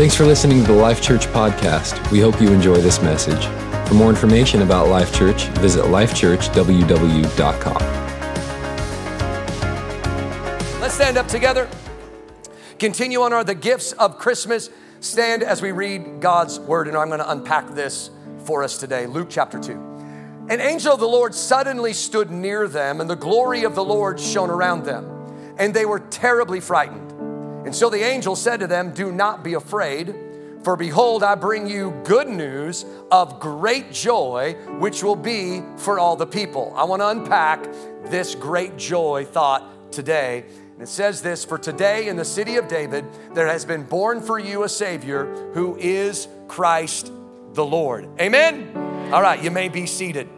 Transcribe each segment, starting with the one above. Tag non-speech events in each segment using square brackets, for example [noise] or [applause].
Thanks for listening to the Life Church podcast. We hope you enjoy this message. For more information about Life Church, visit lifechurchww.com. Let's stand up together. Continue on our the gifts of Christmas. Stand as we read God's word, and I'm going to unpack this for us today. Luke chapter 2. An angel of the Lord suddenly stood near them, and the glory of the Lord shone around them, and they were terribly frightened. And so the angel said to them, Do not be afraid, for behold, I bring you good news of great joy, which will be for all the people. I want to unpack this great joy thought today. And it says this For today in the city of David, there has been born for you a Savior who is Christ the Lord. Amen? All right, you may be seated.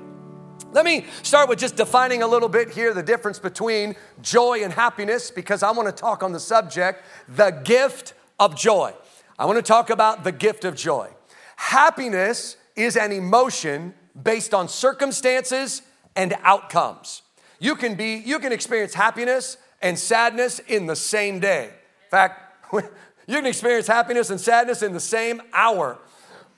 Let me start with just defining a little bit here the difference between joy and happiness because I want to talk on the subject, the gift of joy. I want to talk about the gift of joy. Happiness is an emotion based on circumstances and outcomes. You can be you can experience happiness and sadness in the same day. In fact, [laughs] you can experience happiness and sadness in the same hour.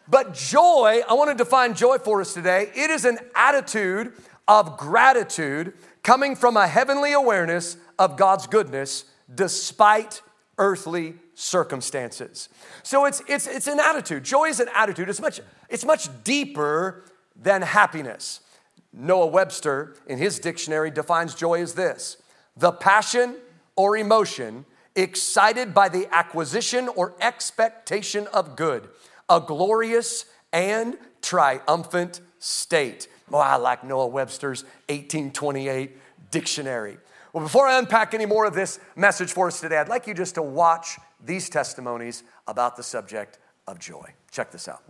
But joy, I want to define joy for us today. It is an attitude of gratitude coming from a heavenly awareness of God's goodness despite earthly circumstances. So it's, it's, it's an attitude. Joy is an attitude. It's much, it's much deeper than happiness. Noah Webster, in his dictionary, defines joy as this the passion or emotion excited by the acquisition or expectation of good a glorious and triumphant state. Oh, I like Noah Webster's 1828 dictionary. Well, before I unpack any more of this message for us today, I'd like you just to watch these testimonies about the subject of joy. Check this out.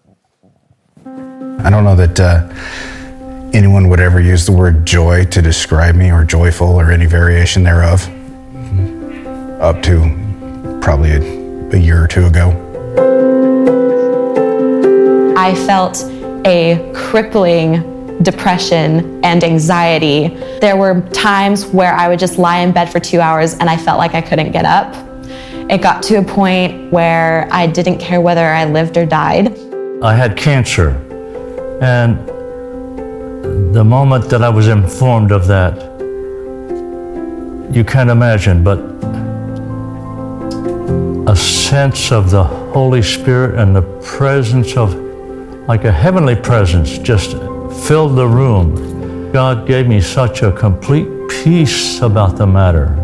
I don't know that uh, anyone would ever use the word joy to describe me or joyful or any variation thereof up to probably a, a year or two ago. I felt a crippling depression and anxiety. There were times where I would just lie in bed for two hours and I felt like I couldn't get up. It got to a point where I didn't care whether I lived or died. I had cancer, and the moment that I was informed of that, you can't imagine, but a sense of the Holy Spirit and the presence of, like a heavenly presence, just filled the room. God gave me such a complete peace about the matter.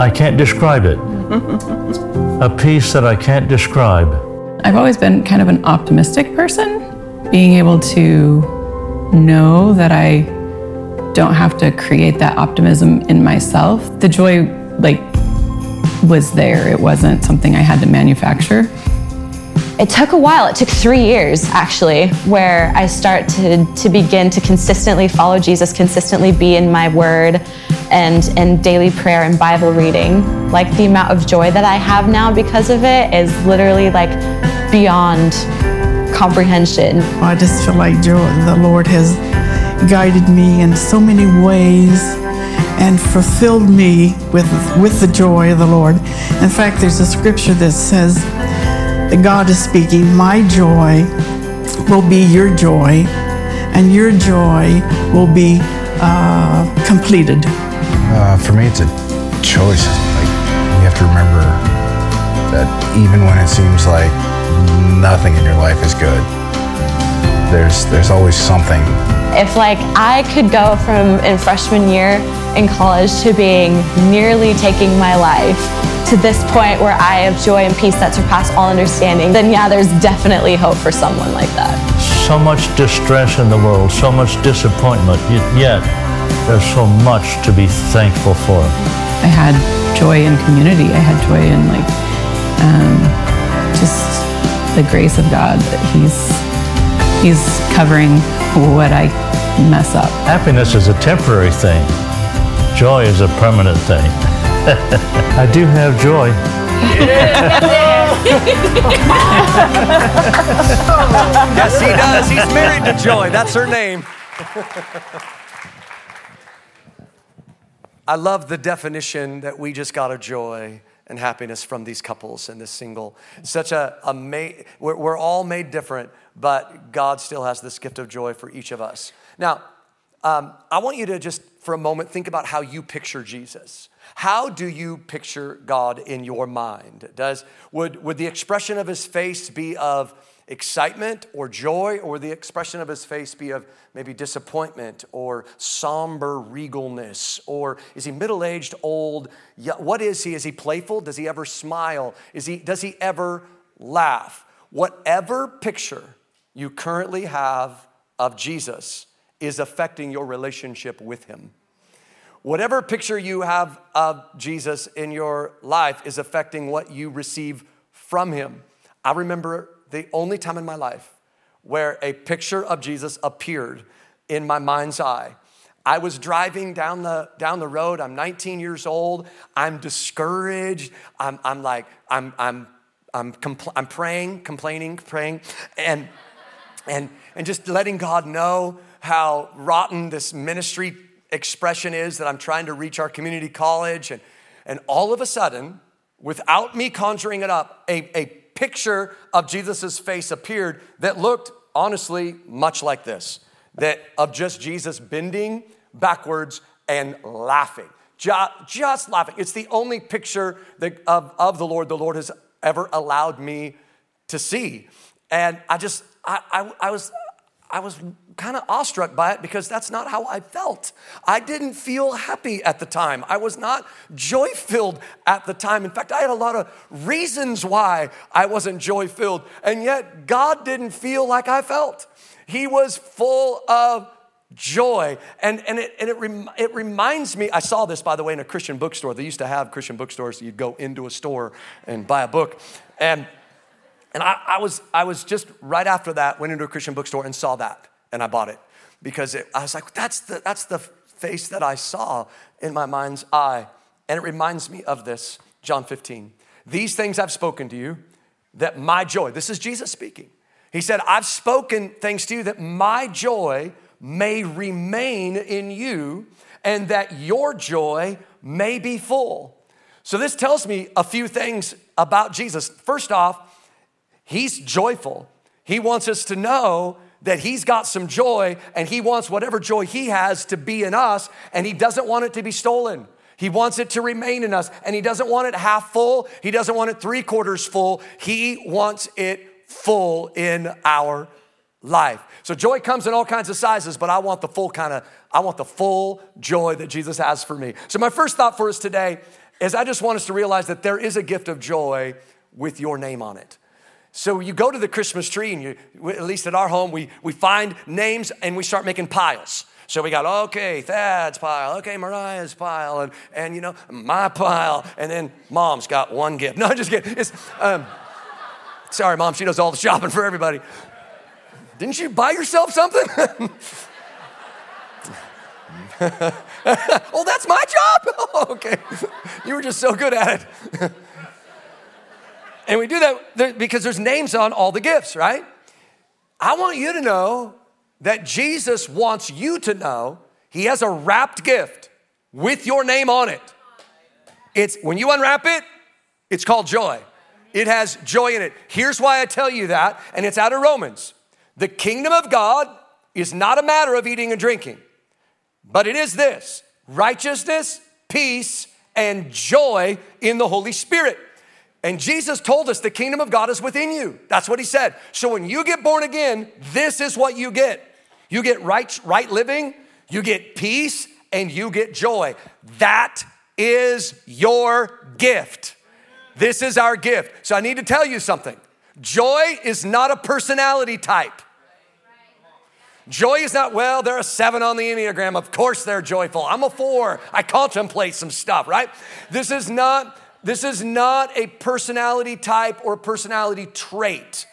I can't describe it. [laughs] a peace that I can't describe. I've always been kind of an optimistic person, being able to know that I don't have to create that optimism in myself. The joy, like, was there. It wasn't something I had to manufacture. It took a while. It took three years, actually, where I start to, to begin to consistently follow Jesus, consistently be in my word and, and daily prayer and Bible reading. Like the amount of joy that I have now because of it is literally like beyond comprehension. I just feel like the Lord has guided me in so many ways and fulfilled me with, with the joy of the Lord. In fact, there's a scripture that says, that God is speaking, my joy will be your joy, and your joy will be uh, completed. Uh, for me, it's a choice. Like you have to remember that even when it seems like nothing in your life is good, there's there's always something. If like I could go from in freshman year in college to being nearly taking my life to this point where I have joy and peace that surpass all understanding, then yeah, there's definitely hope for someone like that. So much distress in the world, so much disappointment, yet there's so much to be thankful for. I had joy in community. I had joy in like um, just the grace of God that He's He's covering what I mess up. Happiness is a temporary thing. Joy is a permanent thing. I do have joy. [laughs] yes, he does. He's married to Joy. That's her name. I love the definition that we just got of joy. and happiness from these couples and this single. Such a, a ma- we're, we're all made different, but God still has this gift of joy for each of us. Now, um, I want you to just for a moment think about how you picture Jesus. How do you picture God in your mind? Does would would the expression of his face be of excitement or joy, or the expression of his face be of maybe disappointment or somber regalness? Or is he middle aged, old? What is he? Is he playful? Does he ever smile? Is he, does he ever laugh? Whatever picture you currently have of Jesus is affecting your relationship with him. Whatever picture you have of Jesus in your life is affecting what you receive from him. I remember the only time in my life where a picture of Jesus appeared in my mind's eye. I was driving down the, down the road. I'm 19 years old. I'm discouraged. I'm, I'm like, I'm, I'm, I'm, compl- I'm praying, complaining, praying, and, and, and just letting God know how rotten this ministry expression is that I'm trying to reach our community college. And, and all of a sudden, without me conjuring it up, a, a picture of Jesus' face appeared that looked honestly much like this that of just Jesus bending backwards and laughing. Just, laughing. It's the only picture of, of the Lord the Lord has ever allowed me to see. And I just, I, I, I was, I was kind of awestruck by it because that's not how I felt. I didn't feel happy at the time. I was not joy filled at the time. In fact, I had a lot of reasons why I wasn't joy filled, and yet God didn't feel like I felt. He was full of joy. And, and, it, and it, rem, it reminds me, I saw this, by the way, in a Christian bookstore. They used to have Christian bookstores. You'd go into a store and buy a book. And, and I, I, was, I was just right after that, went into a Christian bookstore and saw that and I bought it because it, I was like, that's the, that's the face that I saw in my mind's eye. And it reminds me of this, John 15. These things I've spoken to you, that my joy, this is Jesus speaking. He said, I've spoken things to you that my joy may remain in you and that your joy may be full. So, this tells me a few things about Jesus. First off, he's joyful. He wants us to know that he's got some joy and he wants whatever joy he has to be in us and he doesn't want it to be stolen. He wants it to remain in us and he doesn't want it half full. He doesn't want it three quarters full. He wants it full in our life. So joy comes in all kinds of sizes, but I want the full kind of, I want the full joy that Jesus has for me. So my first thought for us today is I just want us to realize that there is a gift of joy with your name on it. So you go to the Christmas tree, and you, at least at our home, we, we find names and we start making piles. So we got, okay, Thad's pile, okay, Mariah's pile, and, and you know, my pile, and then mom's got one gift. [laughs] No, I'm just kidding. It's, um, sorry, mom, she does all the shopping for everybody. Didn't you buy yourself something? [laughs] oh, that's my job? [laughs] Okay. You were just so good at it. And we do that because there's names on all the gifts, right? I want you to know that Jesus wants you to know he has a wrapped gift with your name on it. It's when you unwrap it, it's called joy. It has joy in it. Here's why I tell you that, and it's out of Romans. The kingdom of God is not a matter of eating and drinking, but it is this righteousness, peace, and joy in the Holy Spirit. And Jesus told us the kingdom of God is within you. That's what he said. So when you get born again, this is what you get. You get right, right living, you get peace, and you get joy. That is your gift. This is our gift. So I need to tell you something. Joy is not a personality type. Joy is not, well, they're a seven on the Enneagram. Of course they're joyful. I'm a four. I contemplate some stuff, right? This is not this is not a personality type or personality trait.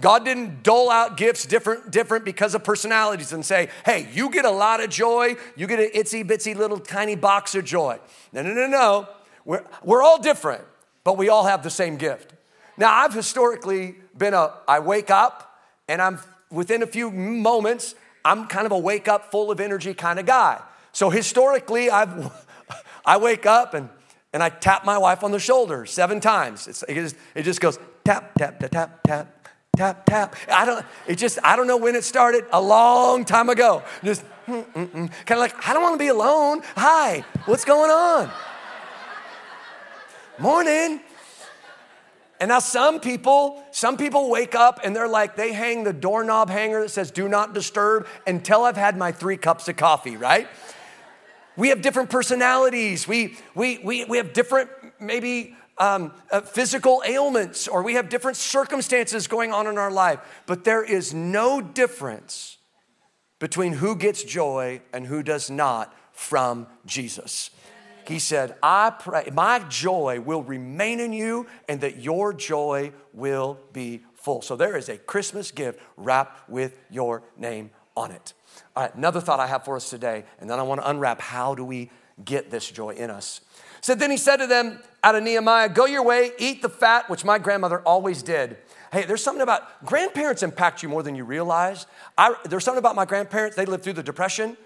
God didn't dole out gifts different, different because of personalities and say, hey, you get a lot of joy, you get an itsy bitsy little tiny box of joy. No, no, no, no. We're, we're all different, but we all have the same gift. Now, I've historically been a, I wake up and I'm within a few moments, I'm kind of a wake up full of energy kind of guy. So historically, I've, [laughs] I wake up and and I tap my wife on the shoulder seven times. It's, it, just, it just goes tap, tap, tap, tap, tap, tap, tap. I don't, it just, I don't know when it started, a long time ago. Just, kind of like, I don't want to be alone. Hi, what's going on? Morning. And now some people, some people wake up and they're like, they hang the doorknob hanger that says do not disturb until I've had my three cups of coffee, right? We have different personalities. We, we, we, we have different, maybe um, uh, physical ailments, or we have different circumstances going on in our life. But there is no difference between who gets joy and who does not from Jesus. He said, I pray, my joy will remain in you and that your joy will be full. So there is a Christmas gift wrapped with your name on it. All right, another thought I have for us today, and then I want to unwrap how do we get this joy in us. So then he said to them out of Nehemiah, Go your way, eat the fat, which my grandmother always did. Hey, there's something about grandparents impact you more than you realize. I, there's something about my grandparents, they lived through the Depression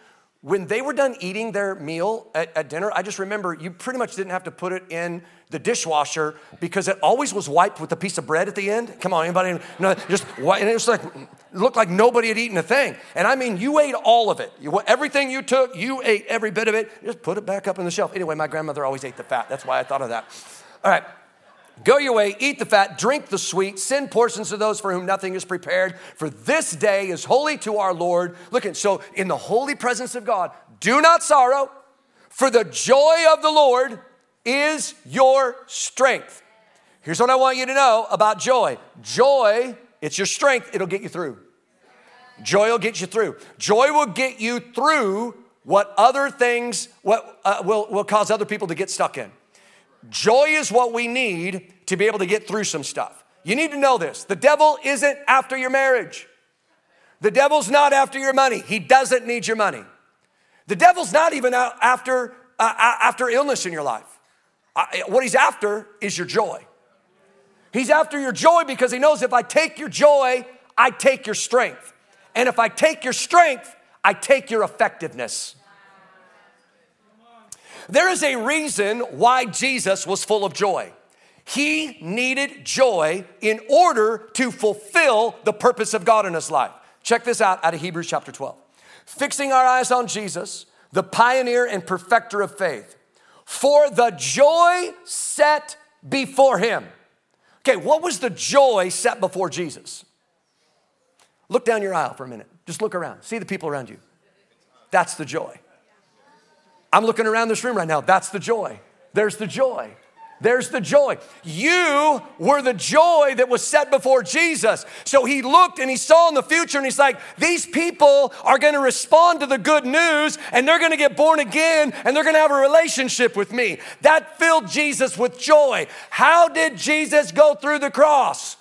when they were done eating their meal at, at, dinner, I just remember you pretty much didn't have to put it in the dishwasher because it always was wiped with a piece of bread at the end. Come on, anybody? No, just and it was like looked like nobody had eaten a thing. And I mean, you ate all of it. You, everything you took, you ate every bit of it. Just put it back up on the shelf. Anyway, my grandmother always ate the fat. That's why I thought of that. All right. Go your way, eat the fat, drink the sweet, send portions to those for whom nothing is prepared. For this day is holy to our Lord. Look at so in the holy presence of God, do not sorrow, for the joy of the Lord is your strength. Here's what I want you to know about joy joy, it's your strength, it'll get you through. Joy will get you through. Joy will get you through what other things what, uh, will, will cause other people to get stuck in. Joy is what we need to be able to get through some stuff. You need to know this the devil isn't after your marriage, the devil's not after your money. He doesn't need your money. The devil's not even after, uh, after illness in your life. What he's after is your joy. He's after your joy because he knows if I take your joy, I take your strength. And if I take your strength, I take your effectiveness. There is a reason why Jesus was full of joy. He needed joy in order to fulfill the purpose of God in his life. Check this out out of Hebrews chapter 12. Fixing our eyes on Jesus, the pioneer and perfecter of faith, for the joy set before him. Okay, what was the joy set before Jesus? Look down your aisle for a minute. Just look around. See the people around you. That's the joy. I'm looking around this room right now. That's the joy. There's the joy. There's the joy. You were the joy that was set before Jesus. So he looked and he saw in the future and he's like, these people are going to respond to the good news and they're going to get born again and they're going to have a relationship with me. That filled Jesus with joy. How did Jesus go through the cross?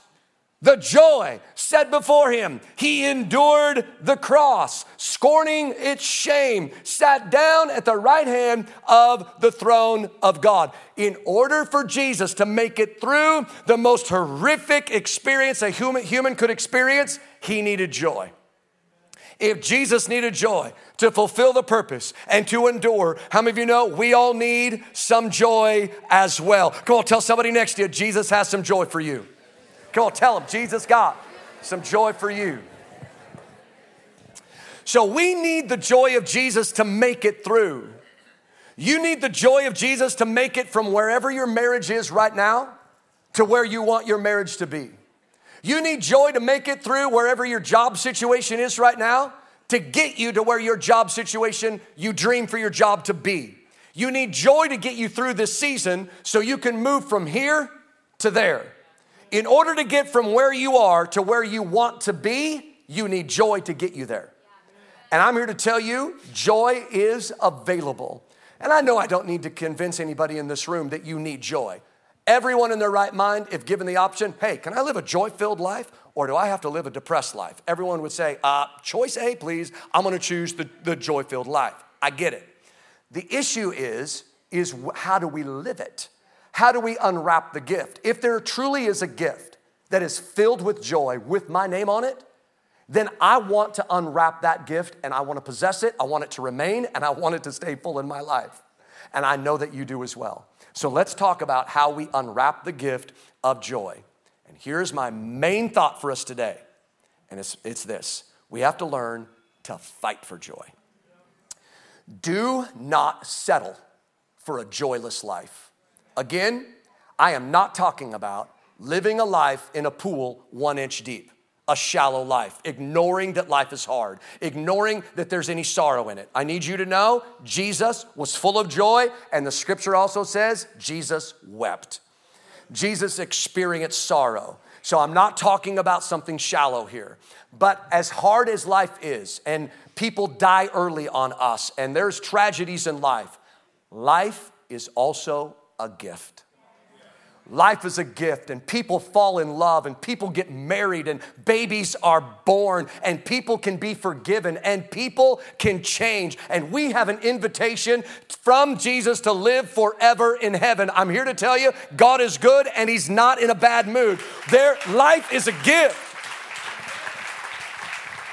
The joy set before him. He endured the cross, scorning its shame, sat down at the right hand of the throne of God. In order for Jesus to make it through the most horrific experience a human, human could experience, he needed joy. If Jesus needed joy to fulfill the purpose and to endure, how many of you know we all need some joy as well? Come on, tell somebody next to you, Jesus has some joy for you. Come on, tell them Jesus got some joy for you. So we need the joy of Jesus to make it through. You need the joy of Jesus to make it from wherever your marriage is right now to where you want your marriage to be. You need joy to make it through wherever your job situation is right now to get you to where your job situation you dream for your job to be. You need joy to get you through this season so you can move from here to there. In order to get from where you are to where you want to be, you need joy to get you there. And I'm here to tell you, joy is available. And I know I don't need to convince anybody in this room that you need joy. Everyone in their right mind, if given the option, hey, can I live a joy filled life or do I have to live a depressed life? Everyone would say, uh, choice A, please. I'm gonna choose the, the joy filled life. I get it. The issue is, is how do we live it? How do we unwrap the gift? If there truly is a gift that is filled with joy with my name on it, then I want to unwrap that gift and I want to possess it. I want it to remain and I want it to stay full in my life. And I know that you do as well. So let's talk about how we unwrap the gift of joy. And here's my main thought for us today, and it's, it's this we have to learn to fight for joy. Do not settle for a joyless life. Again, I am not talking about living a life in a pool one inch deep, a shallow life, ignoring that life is hard, ignoring that there's any sorrow in it. I need you to know Jesus was full of joy, and the scripture also says Jesus wept. Jesus experienced sorrow. So I'm not talking about something shallow here. But as hard as life is, and people die early on us, and there's tragedies in life, life is also a gift. Life is a gift, and people fall in love, and people get married, and babies are born, and people can be forgiven, and people can change. And we have an invitation from Jesus to live forever in heaven. I'm here to tell you, God is good, and He's not in a bad mood. Their life is a gift.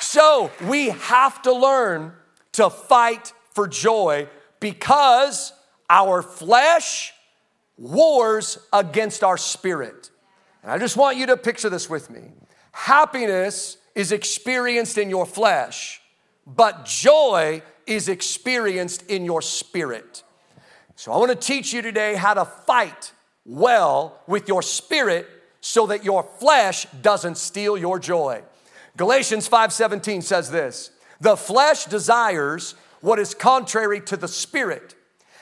So we have to learn to fight for joy because our flesh wars against our spirit. And I just want you to picture this with me. Happiness is experienced in your flesh, but joy is experienced in your spirit. So I want to teach you today how to fight well with your spirit so that your flesh doesn't steal your joy. Galatians 5:17 says this, "The flesh desires what is contrary to the spirit,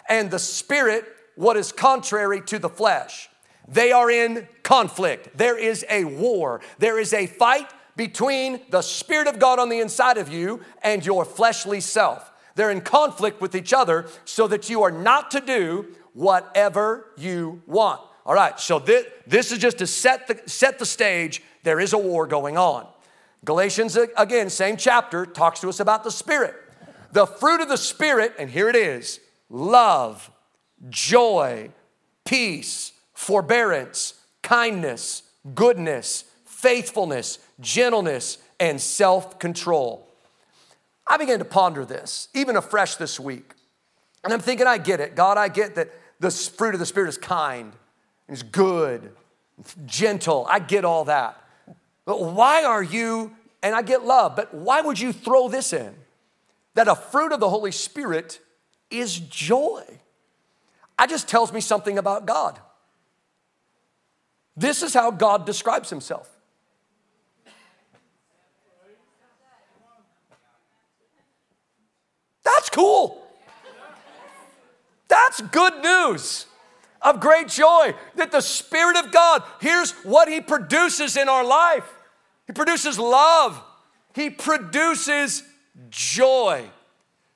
and the spirit what is contrary to the flesh. They are in conflict. There is a war. There is a fight between the Spirit of God on the inside of you and your fleshly self. They're in conflict with each other so that you are not to do whatever you want. All right, so this, this is just to set the, set the stage. There is a war going on. Galatians, again, same chapter, talks to us about the Spirit. The fruit of the Spirit, and here it is love, joy, peace, forbearance, kindness, goodness, faithfulness, gentleness, and self control. I began to ponder this, even afresh this week. And I'm thinking, I get it. God, I get that the fruit of the Spirit is kind, is good, gentle. I get all that. But why are you, and I get love, but why would you throw this in? That a fruit of the Holy Spirit is joy. That just tells me something about God. This is how God describes himself. That's cool. That's good news of great joy that the Spirit of God, here's what He produces in our life He produces love, He produces joy.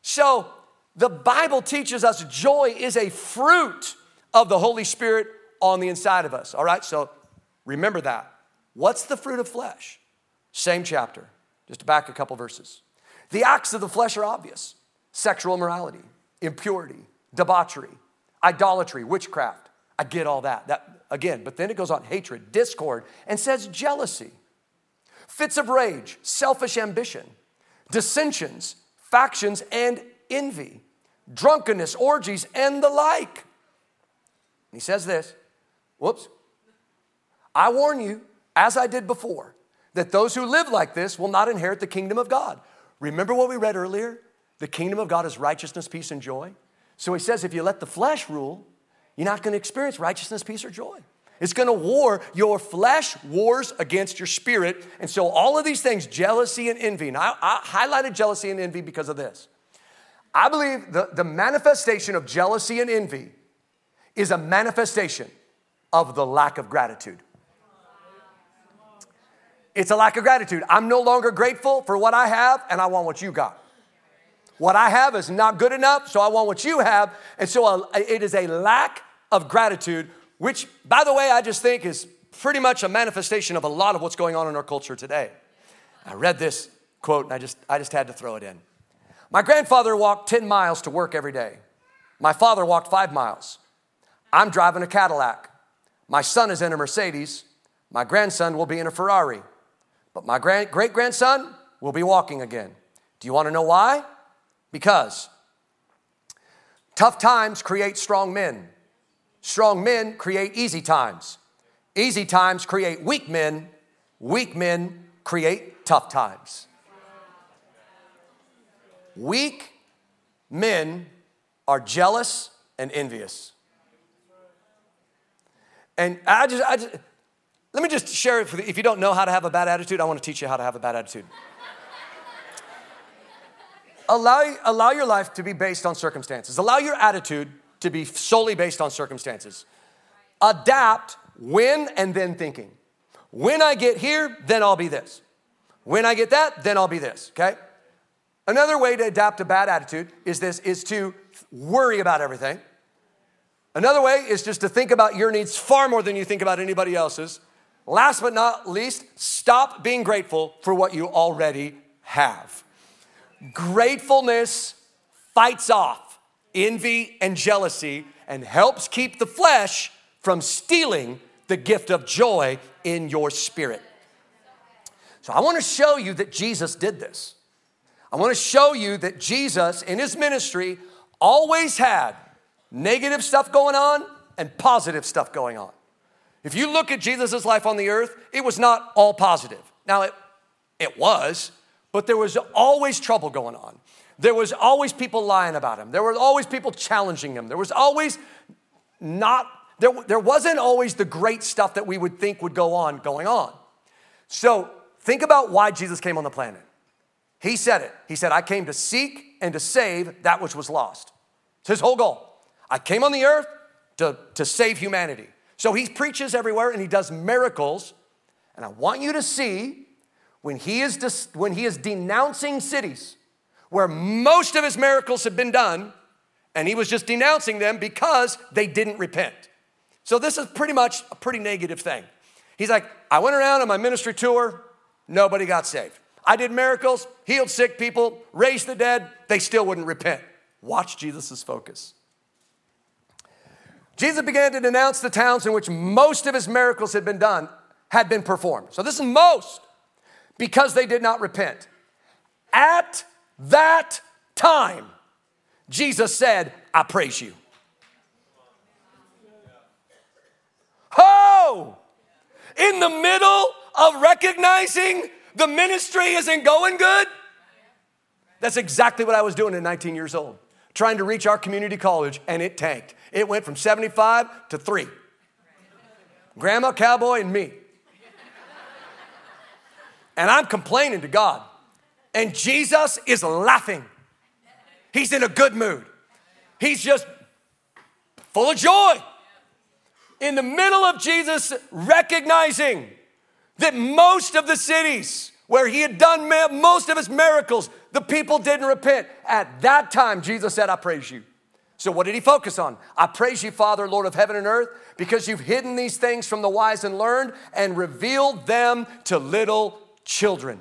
So, the Bible teaches us joy is a fruit of the Holy Spirit on the inside of us. All right, so remember that. What's the fruit of flesh? Same chapter, just back a couple verses. The acts of the flesh are obvious sexual immorality, impurity, debauchery, idolatry, witchcraft. I get all that. That again, but then it goes on hatred, discord, and says jealousy, fits of rage, selfish ambition, dissensions, factions, and envy, drunkenness, orgies, and the like. He says this whoops. I warn you, as I did before, that those who live like this will not inherit the kingdom of God. Remember what we read earlier? The kingdom of God is righteousness, peace, and joy. So he says if you let the flesh rule, you're not going to experience righteousness, peace, or joy. It's going to war. Your flesh wars against your spirit. And so, all of these things, jealousy and envy. And I, I highlighted jealousy and envy because of this. I believe the, the manifestation of jealousy and envy is a manifestation of the lack of gratitude. It's a lack of gratitude. I'm no longer grateful for what I have, and I want what you got. What I have is not good enough, so I want what you have. And so it is a lack of gratitude, which, by the way, I just think is pretty much a manifestation of a lot of what's going on in our culture today. I read this quote and I just, I just had to throw it in. My grandfather walked 10 miles to work every day. My father walked five miles. I'm driving a Cadillac. My son is in a Mercedes. My grandson will be in a Ferrari. But my great grandson will be walking again. Do you want to know why? Because tough times create strong men. Strong men create easy times. Easy times create weak men. Weak men create tough times. Weak men are jealous and envious. And I just, I just let me just share it. If you don't know how to have a bad attitude, I want to teach you how to have a bad attitude. allow, allow your life to be based on circumstances. Allow your attitude to be solely based on circumstances. Adapt when and then thinking. When I get here, then I'll be this. When I get that, then I'll be this, okay? Another way to adapt a bad attitude is this is to worry about everything. Another way is just to think about your needs far more than you think about anybody else's. Last but not least, stop being grateful for what you already have. Gratefulness fights off envy and jealousy and helps keep the flesh from stealing the gift of joy in your spirit. So I want to show you that Jesus did this. I want to show you that Jesus in his ministry always had negative stuff going on and positive stuff going on. If you look at Jesus' life on the earth, it was not all positive. Now, it, it was, but there was always trouble going on. There was always people lying about him. There were always people challenging him. There was always not, there, there wasn't always the great stuff that we would think would go on going on. So think about why Jesus came on the planet. He said it. He said, I came to seek and to save that which was lost. It's his whole goal. I came on the earth to, to save humanity. So he preaches everywhere and he does miracles. And I want you to see when he is, dis, when he is denouncing cities where most of his miracles have been done, and he was just denouncing them because they didn't repent. So this is pretty much a pretty negative thing. He's like, I went around on my ministry tour, nobody got saved. I did miracles, healed sick people, raised the dead, they still wouldn't repent. Watch Jesus' focus. Jesus began to denounce the towns in which most of his miracles had been done, had been performed. So this is most because they did not repent. At that time, Jesus said, I praise you. Oh, in the middle of recognizing the ministry isn't going good? That's exactly what I was doing at 19 years old, trying to reach our community college, and it tanked. It went from 75 to three. Grandma, cowboy, and me. And I'm complaining to God. And Jesus is laughing. He's in a good mood. He's just full of joy. In the middle of Jesus recognizing that most of the cities where he had done most of his miracles, the people didn't repent. At that time, Jesus said, I praise you. So, what did he focus on? I praise you, Father, Lord of heaven and earth, because you've hidden these things from the wise and learned and revealed them to little children.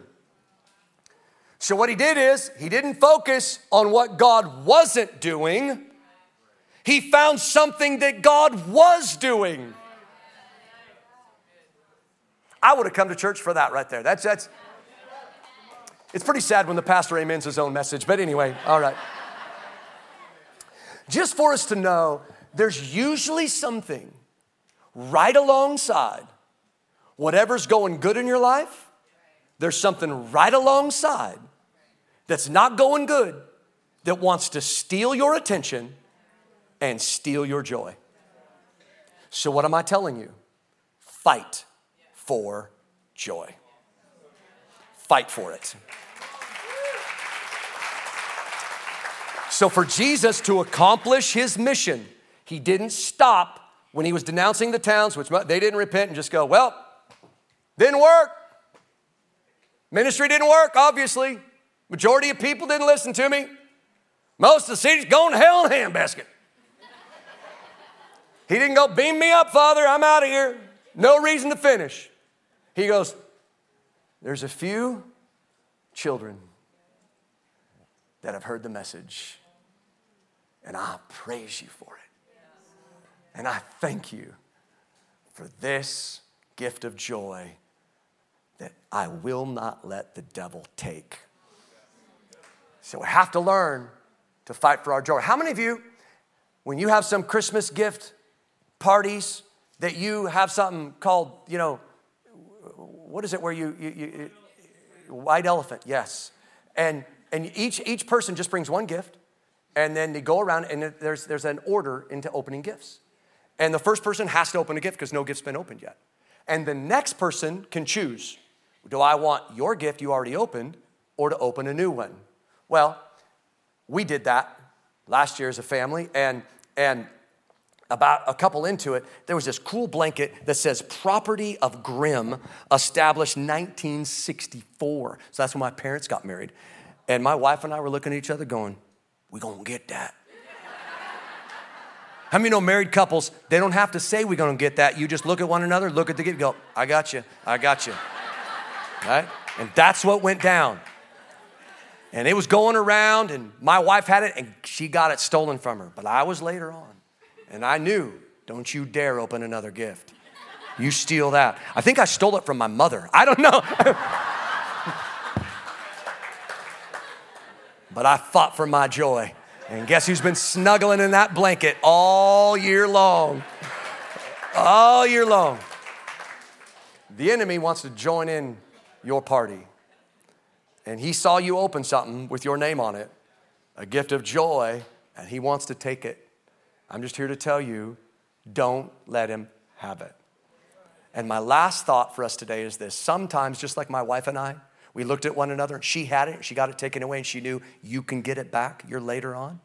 So, what he did is, he didn't focus on what God wasn't doing, he found something that God was doing. I would have come to church for that right there. That's, that's, it's pretty sad when the pastor amens his own message, but anyway, all right. Just for us to know, there's usually something right alongside whatever's going good in your life, there's something right alongside that's not going good that wants to steal your attention and steal your joy. So, what am I telling you? Fight for joy. Fight for it. So, for Jesus to accomplish his mission, he didn't stop when he was denouncing the towns, which they didn't repent and just go, well, didn't work. Ministry didn't work, obviously. Majority of people didn't listen to me. Most of the city's going to hell in a handbasket. He didn't go, beam me up, Father, I'm out of here. No reason to finish. He goes, There's a few children that have heard the message, and I praise you for it. And I thank you for this gift of joy that I will not let the devil take. So we have to learn to fight for our joy. How many of you, when you have some Christmas gift parties that you have something called, you know, what is it where you, you, you white elephant, yes. And, and each, each person just brings one gift, and then they go around, and there's, there's an order into opening gifts. And the first person has to open a gift because no gift's been opened yet. And the next person can choose do I want your gift you already opened or to open a new one? Well, we did that last year as a family, and, and about a couple into it, there was this cool blanket that says Property of Grimm, established 1964. So that's when my parents got married. And my wife and I were looking at each other going, we gonna get that. [laughs] How many know married couples, they don't have to say we're gonna get that. You just look at one another, look at the gift, go, I got you, I got you. [laughs] Right? And that's what went down. And it was going around, and my wife had it, and she got it stolen from her. But I was later on. And I knew, don't you dare open another gift. You steal that. I think I stole it from my mother. I don't know. [laughs] but I fought for my joy. And guess who's been snuggling in that blanket all year long? All year long. The enemy wants to join in your party. And he saw you open something with your name on it, a gift of joy, and he wants to take it. I'm just here to tell you don't let him have it. And my last thought for us today is this sometimes, just like my wife and I, we looked at one another. And she had it, she got it taken away, and she knew you can get it back. You're later on.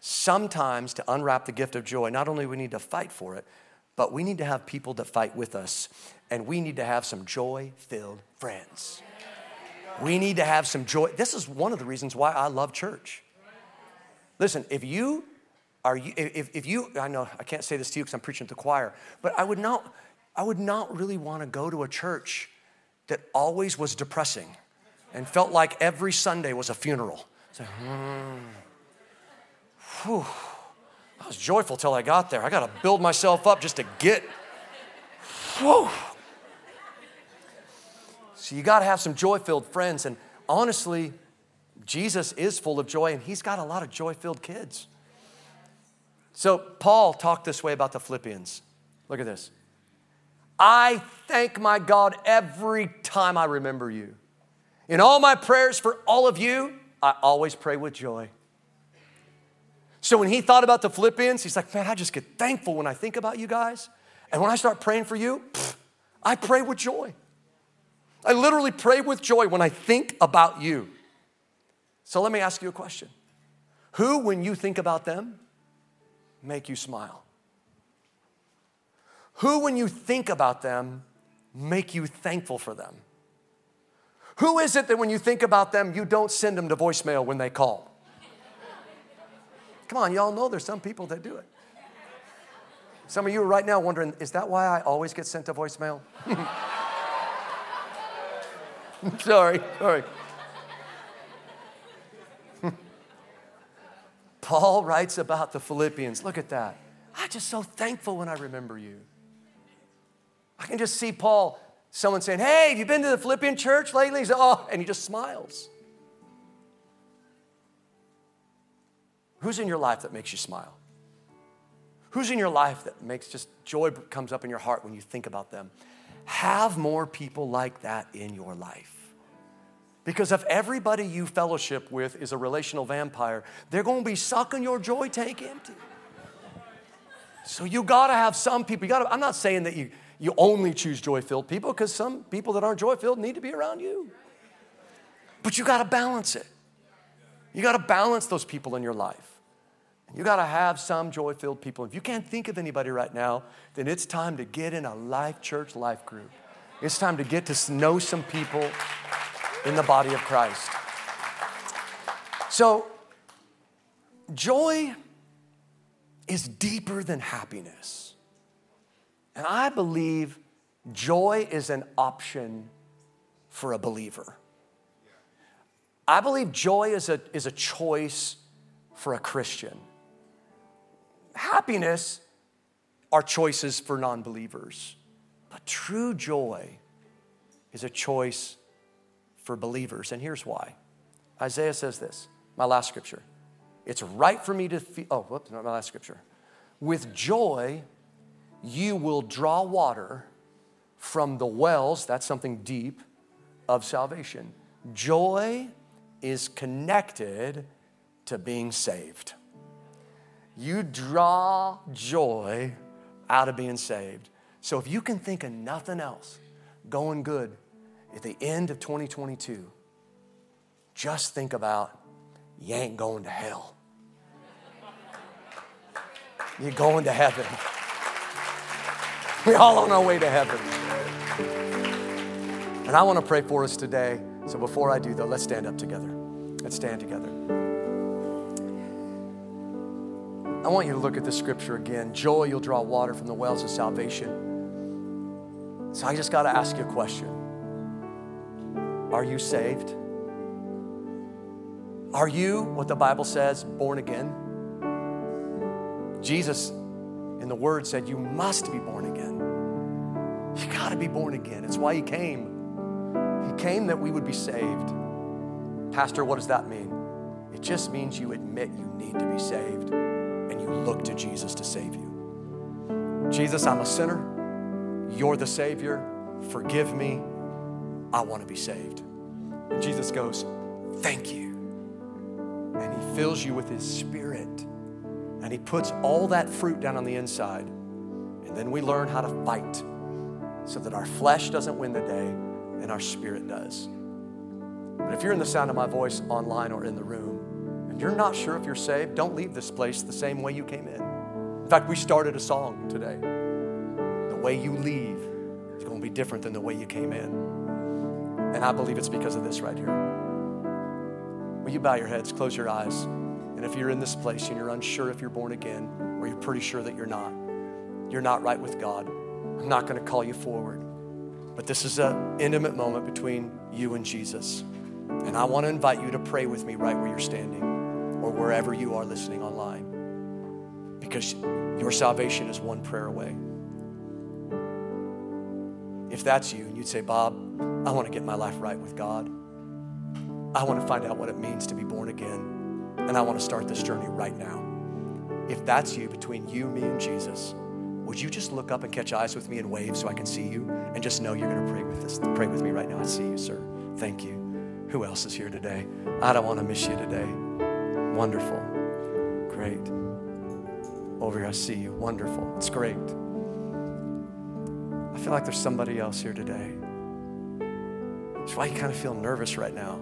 Sometimes, to unwrap the gift of joy, not only we need to fight for it, but we need to have people that fight with us, and we need to have some joy filled friends. We need to have some joy. This is one of the reasons why I love church. Listen, if you are you if, if you I know I can't say this to you because I'm preaching to the choir, but I would not I would not really want to go to a church that always was depressing and felt like every Sunday was a funeral. So, hmm. Whew. I was joyful till I got there. I got to build myself up just to get. Whew. So you got to have some joy filled friends. And honestly, Jesus is full of joy and he's got a lot of joy filled kids. So Paul talked this way about the Philippians. Look at this. I thank my God every time I remember you. In all my prayers for all of you, I always pray with joy. So when he thought about the Philippians, he's like, man, I just get thankful when I think about you guys. And when I start praying for you, pff, I pray with joy. I literally pray with joy when I think about you. So let me ask you a question Who, when you think about them, make you smile? Who, when you think about them, make you thankful for them? Who is it that when you think about them, you don't send them to voicemail when they call? Come on, y'all know there's some people that do it. Some of you are right now wondering, is that why I always get sent to voicemail? [laughs] sorry, sorry. Paul writes about the Philippians. Look at that. I'm just so thankful when I remember you. I can just see Paul, someone saying, Hey, have you been to the Philippian church lately? He's, oh, and he just smiles. Who's in your life that makes you smile? Who's in your life that makes just joy comes up in your heart when you think about them? Have more people like that in your life. Because if everybody you fellowship with is a relational vampire, they're going to be sucking your joy tank empty. So you got to have some people. You got to, I'm not saying that you, you only choose joy-filled people because some people that aren't joy-filled need to be around you. But you got to balance it. You got to balance those people in your life. You got to have some joy filled people. If you can't think of anybody right now, then it's time to get in a life church life group. It's time to get to know some people in the body of Christ. So, joy is deeper than happiness. And I believe joy is an option for a believer. I believe joy is a, is a choice for a Christian. Happiness are choices for non believers. But true joy is a choice for believers. And here's why Isaiah says this, my last scripture. It's right for me to feel, oh, whoops, not my last scripture. With joy, you will draw water from the wells, that's something deep, of salvation. Joy is connected to being saved. You draw joy out of being saved. So if you can think of nothing else going good at the end of 2022, just think about you ain't going to hell. [laughs] You're going to heaven. We're all on our way to heaven. And I want to pray for us today. So before I do, though, let's stand up together. Let's stand together. I want you to look at the scripture again. Joy, you'll draw water from the wells of salvation. So I just got to ask you a question Are you saved? Are you, what the Bible says, born again? Jesus in the Word said, You must be born again. You got to be born again. It's why He came. He came that we would be saved. Pastor, what does that mean? It just means you admit you need to be saved and you look to Jesus to save you. Jesus, I'm a sinner. You're the Savior. Forgive me. I want to be saved. And Jesus goes, Thank you. And He fills you with His Spirit. And He puts all that fruit down on the inside. And then we learn how to fight so that our flesh doesn't win the day and our spirit does. But if you're in the sound of my voice online or in the room and you're not sure if you're saved, don't leave this place the same way you came in. In fact, we started a song today. The way you leave is going to be different than the way you came in. And I believe it's because of this right here. Will you bow your heads, close your eyes? And if you're in this place and you're unsure if you're born again, or you're pretty sure that you're not, you're not right with God, I'm not going to call you forward. But this is an intimate moment between you and Jesus. And I want to invite you to pray with me right where you're standing or wherever you are listening online. Because your salvation is one prayer away. If that's you and you'd say, Bob, I want to get my life right with God, I want to find out what it means to be born again, and I want to start this journey right now. If that's you, between you, me, and Jesus, would you just look up and catch eyes with me and wave so I can see you and just know you're going to pray with us? Pray with me right now. I see you, sir. Thank you. Who else is here today? I don't want to miss you today. Wonderful. Great. Over here, I see you. Wonderful. It's great. I feel like there's somebody else here today. That's why you kind of feel nervous right now.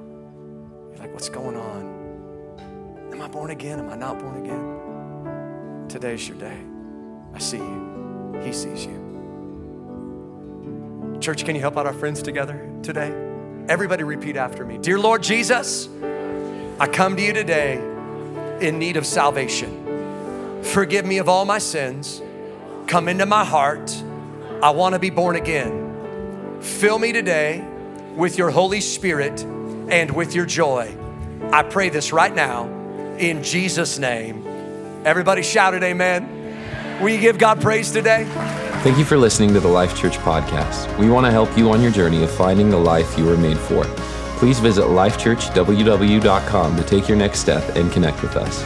You're like, what's going on? Am I born again? Am I not born again? Today's your day. I see you. He sees you. Church, can you help out our friends together today? Everybody repeat after me. Dear Lord Jesus, I come to you today in need of salvation. Forgive me of all my sins. Come into my heart. I want to be born again. Fill me today with your Holy Spirit and with your joy. I pray this right now in Jesus' name. Everybody shouted, Amen. Will you give God praise today? Thank you for listening to the Life Church podcast. We want to help you on your journey of finding the life you were made for. Please visit lifechurchww.com to take your next step and connect with us.